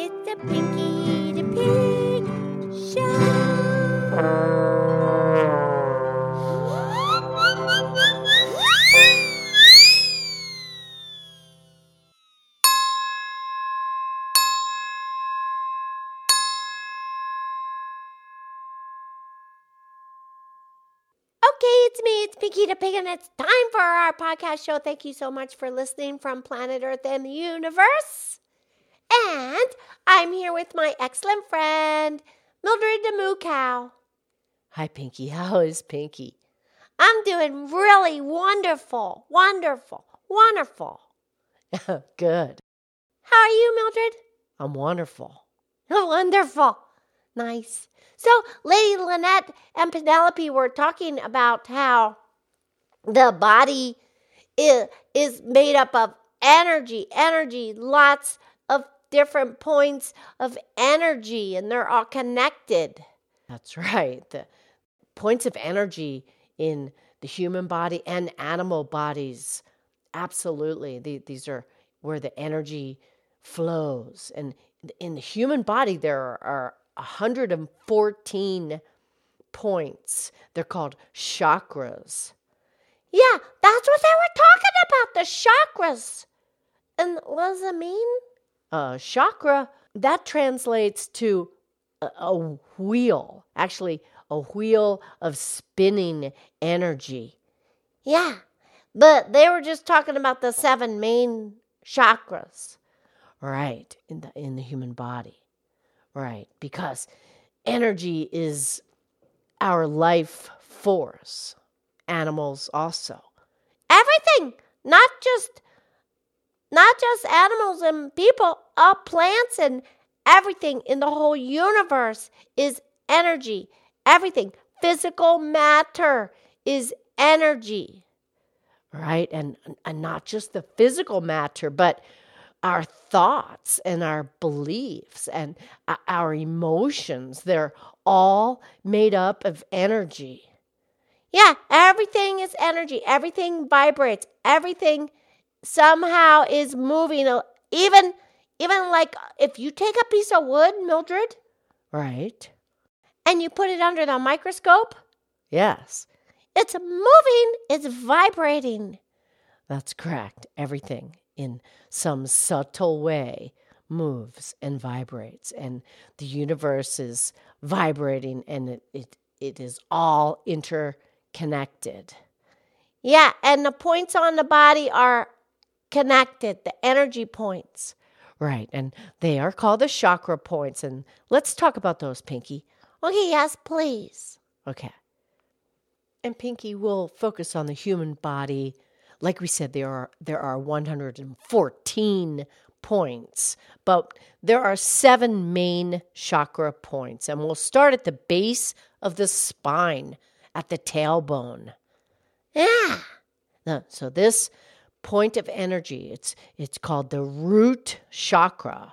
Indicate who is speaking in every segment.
Speaker 1: It's a Pinky the Pig Show. Okay, it's me, it's Pinky the Pig, and it's time for our podcast show. Thank you so much for listening from planet Earth and the universe. And I'm here with my excellent friend, Mildred the Moo Cow.
Speaker 2: Hi, Pinky. How is Pinky?
Speaker 1: I'm doing really wonderful, wonderful, wonderful.
Speaker 2: Good.
Speaker 1: How are you, Mildred?
Speaker 2: I'm wonderful.
Speaker 1: Wonderful. Nice. So, Lady Lynette and Penelope were talking about how the body is, is made up of energy, energy, lots of different points of energy, and they're all connected.
Speaker 2: That's right. The points of energy in the human body and animal bodies. Absolutely. The, these are where the energy flows. And in the human body, there are 114 points. They're called chakras.
Speaker 1: Yeah, that's what they were talking about the chakras. And what does it mean?
Speaker 2: Uh, chakra, that translates to a, a wheel, actually, a wheel of spinning energy.
Speaker 1: Yeah, but they were just talking about the seven main chakras.
Speaker 2: Right, in the in the human body. Right, because energy is our life force. Animals also.
Speaker 1: Everything, not just not just animals and people, all plants and everything in the whole universe is energy. Everything, physical matter is energy.
Speaker 2: Right, and and not just the physical matter, but our thoughts and our beliefs and uh, our emotions, they're all made up of energy.
Speaker 1: Yeah, everything is energy. Everything vibrates. Everything somehow is moving. Even even like if you take a piece of wood, Mildred,
Speaker 2: right?
Speaker 1: And you put it under the microscope?
Speaker 2: Yes.
Speaker 1: It's moving, it's vibrating.
Speaker 2: That's correct. Everything in some subtle way moves and vibrates and the universe is vibrating and it, it, it is all interconnected
Speaker 1: yeah and the points on the body are connected the energy points.
Speaker 2: Right and they are called the chakra points and let's talk about those pinky.
Speaker 1: Okay yes please.
Speaker 2: Okay. And pinky will focus on the human body. Like we said, there are there are 114 points, but there are seven main chakra points, and we'll start at the base of the spine, at the tailbone.
Speaker 1: Yeah.
Speaker 2: So this point of energy, it's it's called the root chakra,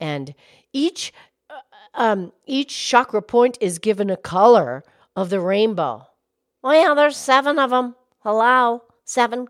Speaker 2: and each uh, um, each chakra point is given a color of the rainbow.
Speaker 1: Oh yeah, there's seven of them. Hello, seven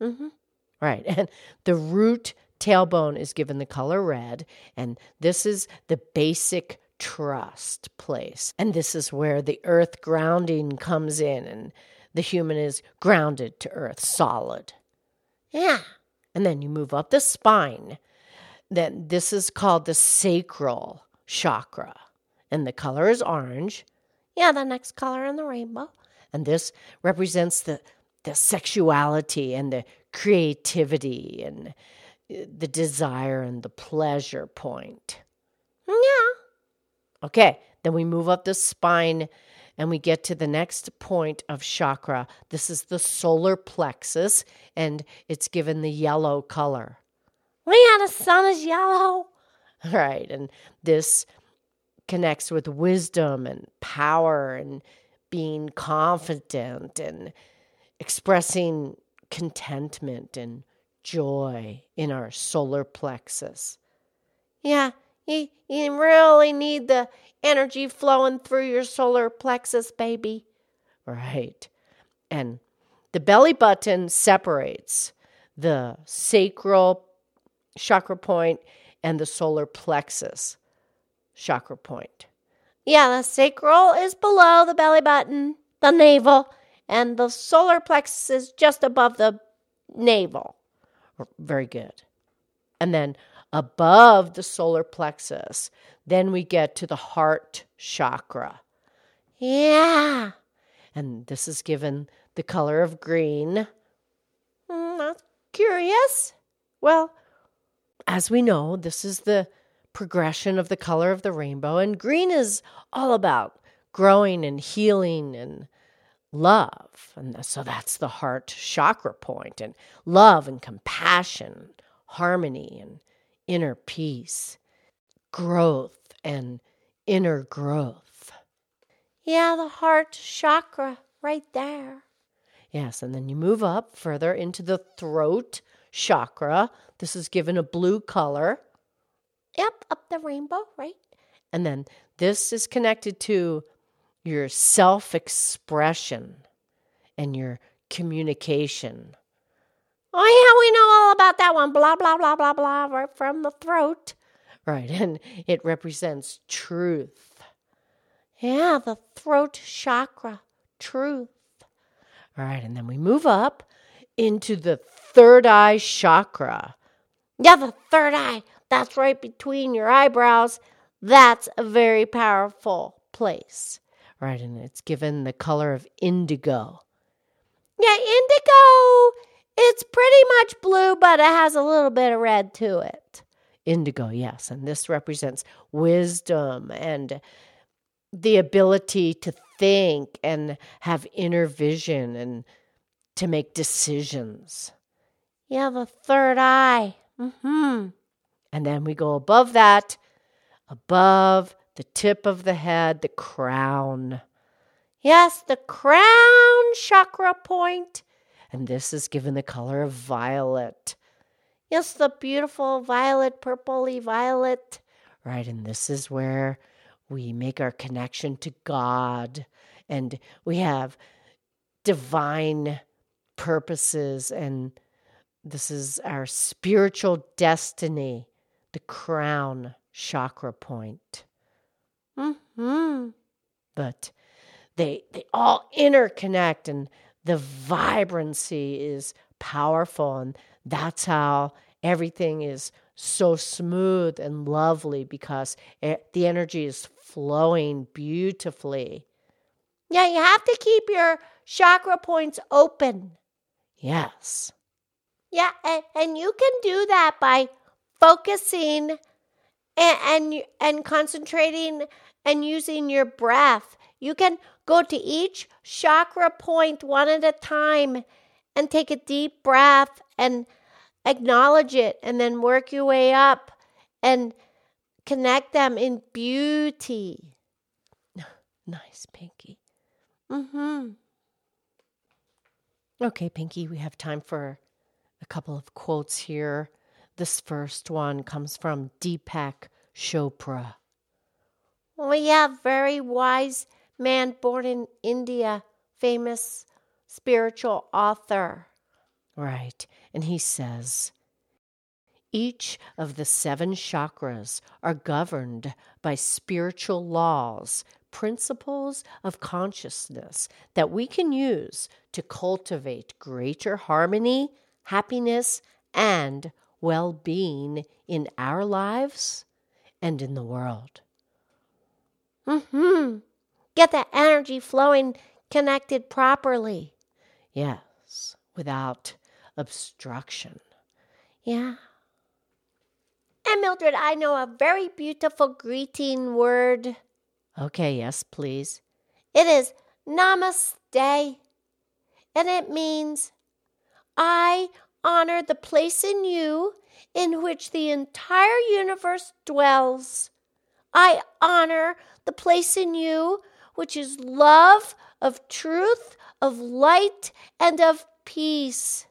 Speaker 2: Mm-hmm. Right. And the root tailbone is given the color red. And this is the basic trust place. And this is where the earth grounding comes in and the human is grounded to earth, solid.
Speaker 1: Yeah.
Speaker 2: And then you move up the spine. Then this is called the sacral chakra. And the color is orange.
Speaker 1: Yeah, the next color in the rainbow.
Speaker 2: And this represents the the sexuality and the creativity and uh, the desire and the pleasure point.
Speaker 1: Yeah.
Speaker 2: Okay, then we move up the spine and we get to the next point of chakra. This is the solar plexus and it's given the yellow color.
Speaker 1: Yeah, the sun is yellow.
Speaker 2: Right, and this connects with wisdom and power and being confident and expressing contentment and joy in our solar plexus.
Speaker 1: Yeah, you, you really need the energy flowing through your solar plexus, baby.
Speaker 2: Right. And the belly button separates the sacral chakra point and the solar plexus chakra point.
Speaker 1: Yeah, the sacral is below the belly button, the navel, and the solar plexus is just above the navel.
Speaker 2: Very good. And then above the solar plexus, then we get to the heart chakra.
Speaker 1: Yeah.
Speaker 2: And this is given the color of green.
Speaker 1: Mm, that's curious.
Speaker 2: Well, as we know, this is the progression of the color of the rainbow, and green is all about growing and healing and love. And so that's the heart chakra point, and love and compassion, harmony and inner peace, growth and inner growth.
Speaker 1: Yeah, the heart chakra right there.
Speaker 2: Yes, and then you move up further into the throat chakra. This is given a blue color.
Speaker 1: Yep, up the rainbow, right?
Speaker 2: And then this is connected to your self expression and your communication.
Speaker 1: Oh, yeah, we know all about that one. Blah, blah, blah, blah, blah, right from the throat.
Speaker 2: Right, and it represents truth.
Speaker 1: Yeah, the throat chakra, truth.
Speaker 2: All right, and then we move up into the third eye chakra.
Speaker 1: Yeah, the third eye. That's right between your eyebrows. That's a very powerful place.
Speaker 2: Right, and it's given the color of indigo.
Speaker 1: Yeah, indigo. It's pretty much blue, but it has a little bit of red to it.
Speaker 2: Indigo, yes. And this represents wisdom and the ability to think and have inner vision and to make decisions.
Speaker 1: Yeah, the third eye. Mm-hmm.
Speaker 2: And then we go above that, above the tip of the head, the crown.
Speaker 1: Yes, the crown chakra point.
Speaker 2: And this is given the color of violet.
Speaker 1: Yes, the beautiful violet, purpley violet.
Speaker 2: Right, and this is where we make our connection to God and we have divine purposes and this is our spiritual destiny, the crown chakra point.
Speaker 1: Mm-hmm.
Speaker 2: But they they all interconnect and the vibrancy is powerful and that's how everything is so smooth and lovely because it, the energy is flowing beautifully.
Speaker 1: Yeah, you have to keep your chakra points open.
Speaker 2: Yes.
Speaker 1: Yeah, and, and you can do that by focusing and, and and concentrating and using your breath. You can go to each chakra point one at a time and take a deep breath and acknowledge it and then work your way up and connect them in beauty.
Speaker 2: Nice, Pinky.
Speaker 1: Mhm.
Speaker 2: Okay, Pinky, we have time for a couple of quotes here. This first one comes from Deepak Chopra.
Speaker 1: We yeah, very wise man born in India, famous spiritual author.
Speaker 2: Right. And he says, each of the seven chakras are governed by spiritual laws, principles of consciousness that we can use to cultivate greater harmony, happiness, and well being in our lives and in the world.
Speaker 1: Mm-hmm. Get that energy flowing connected properly.
Speaker 2: Yes, without obstruction.
Speaker 1: Yeah. And Mildred, I know a very beautiful greeting word.
Speaker 2: Okay, yes, please.
Speaker 1: It is namaste. And it means I honor the place in you in which the entire universe dwells. I honor the place in you which is love of truth, of light, and of peace.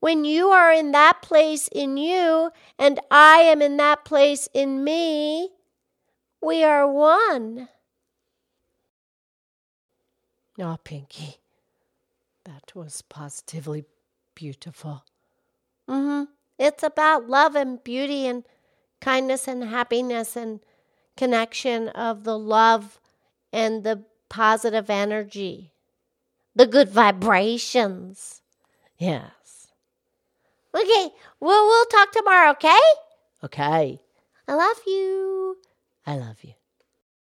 Speaker 1: When you are in that place in you, and I am in that place in me, we are one.
Speaker 2: Oh, Pinky, that was positively beautiful.
Speaker 1: Mm-hmm. It's about love and beauty and kindness and happiness and connection of the love and the positive energy, the good vibrations.
Speaker 2: Yes.
Speaker 1: Okay, well, we'll talk tomorrow, okay?
Speaker 2: Okay.
Speaker 1: I love you.
Speaker 2: I love you.